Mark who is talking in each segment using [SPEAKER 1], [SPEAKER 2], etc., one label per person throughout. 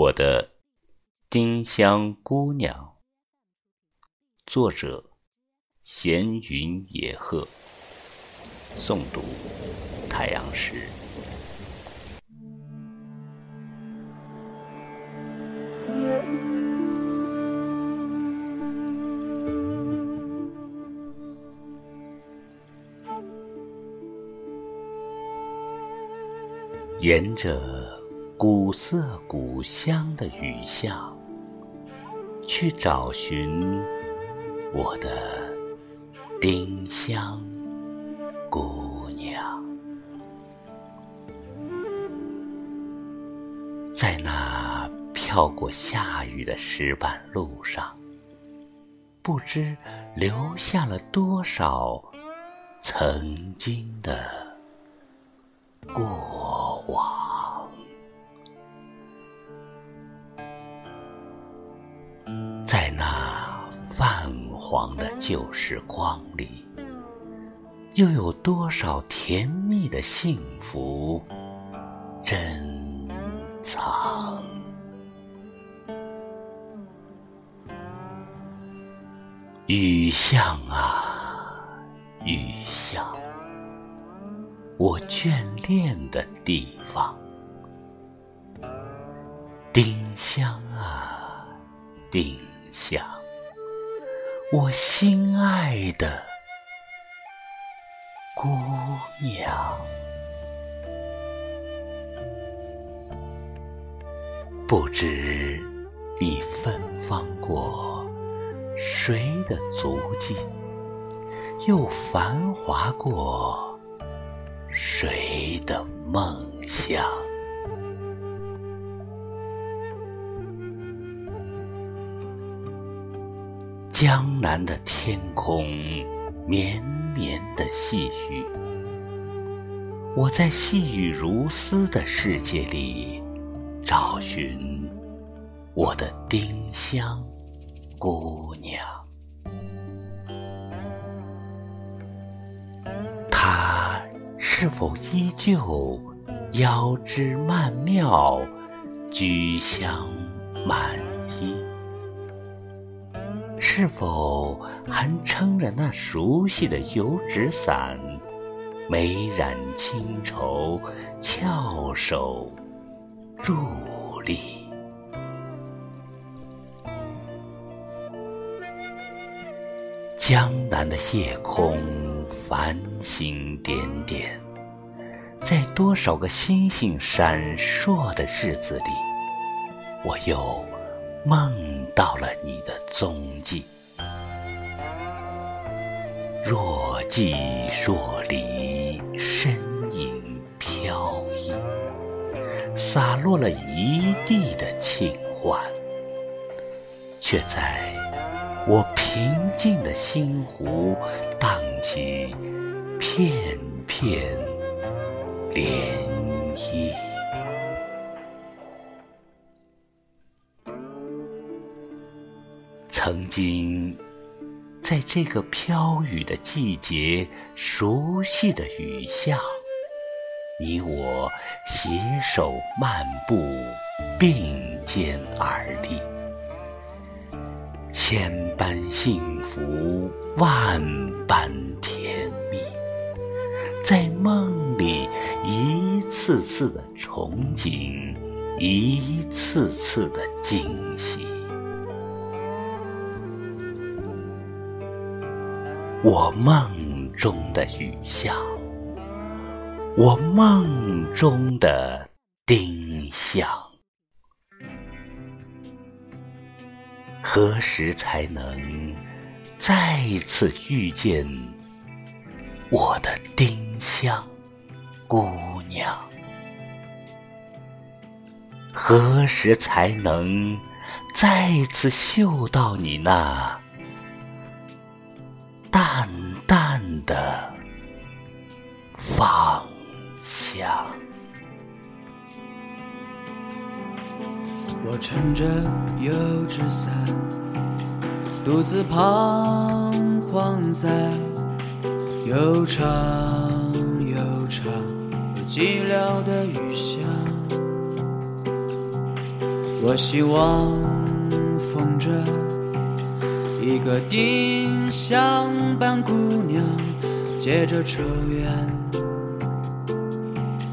[SPEAKER 1] 我的丁香姑娘，作者：闲云野鹤，诵读：太阳石。沿着古色古香的雨巷，去找寻我的丁香姑娘。在那飘过下雨的石板路上，不知留下了多少曾经的过。往，泛黄的旧时光里，又有多少甜蜜的幸福珍藏？雨巷啊，雨巷。我眷恋的地方，丁香啊，丁香，我心爱的姑娘，不知你芬芳过谁的足迹，又繁华过。谁的梦想？江南的天空绵绵的细雨，我在细雨如丝的世界里找寻我的丁香姑娘。她是否依旧腰肢曼妙，菊香满？是否还撑着那熟悉的油纸伞，眉染清愁，翘首伫立？江南的夜空繁星点点。在多少个星星闪烁的日子里，我又梦到了你的踪迹。若即若离，身影飘逸，洒落了一地的情欢，却在我平静的心湖荡起片片。涟漪。经，在这个飘雨的季节，熟悉的雨巷，你我携手漫步，并肩而立，千般幸福，万般甜蜜，在梦里。一次次的憧憬，一次次的惊喜。我梦中的雨巷，我梦中的丁香，何时才能再次遇见我的丁香？姑娘，何时才能再次嗅到你那的方向？
[SPEAKER 2] 我撑着油纸伞，独自彷徨在悠长悠长。寂寥的雨巷，我希望逢着一个丁香般姑娘，借着抽烟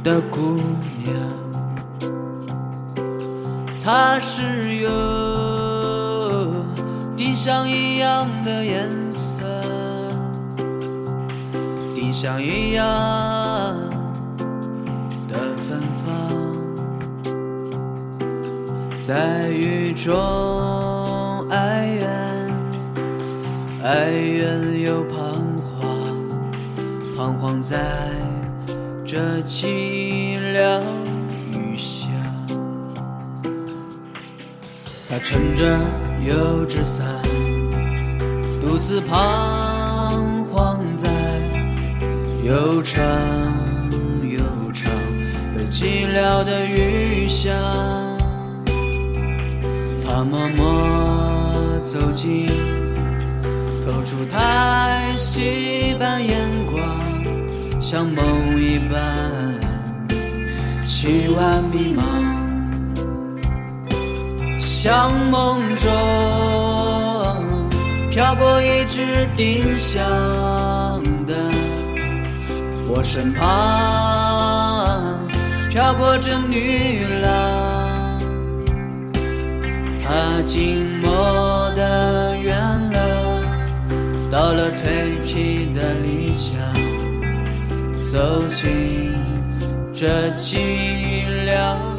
[SPEAKER 2] 的姑娘，她是有丁香一样的颜色，丁香一样的芬芳。在雨中，哀怨又彷徨，彷徨在这凄凉雨巷。他撑着油纸伞，独自彷徨在又长又长又寂寥的雨巷。他默默走近，出叹息般眼光，像梦一般曲婉迷茫，像梦中飘过一只丁香的我身旁，飘过这女郎。她静默蜕皮的理想，走进这寂寥。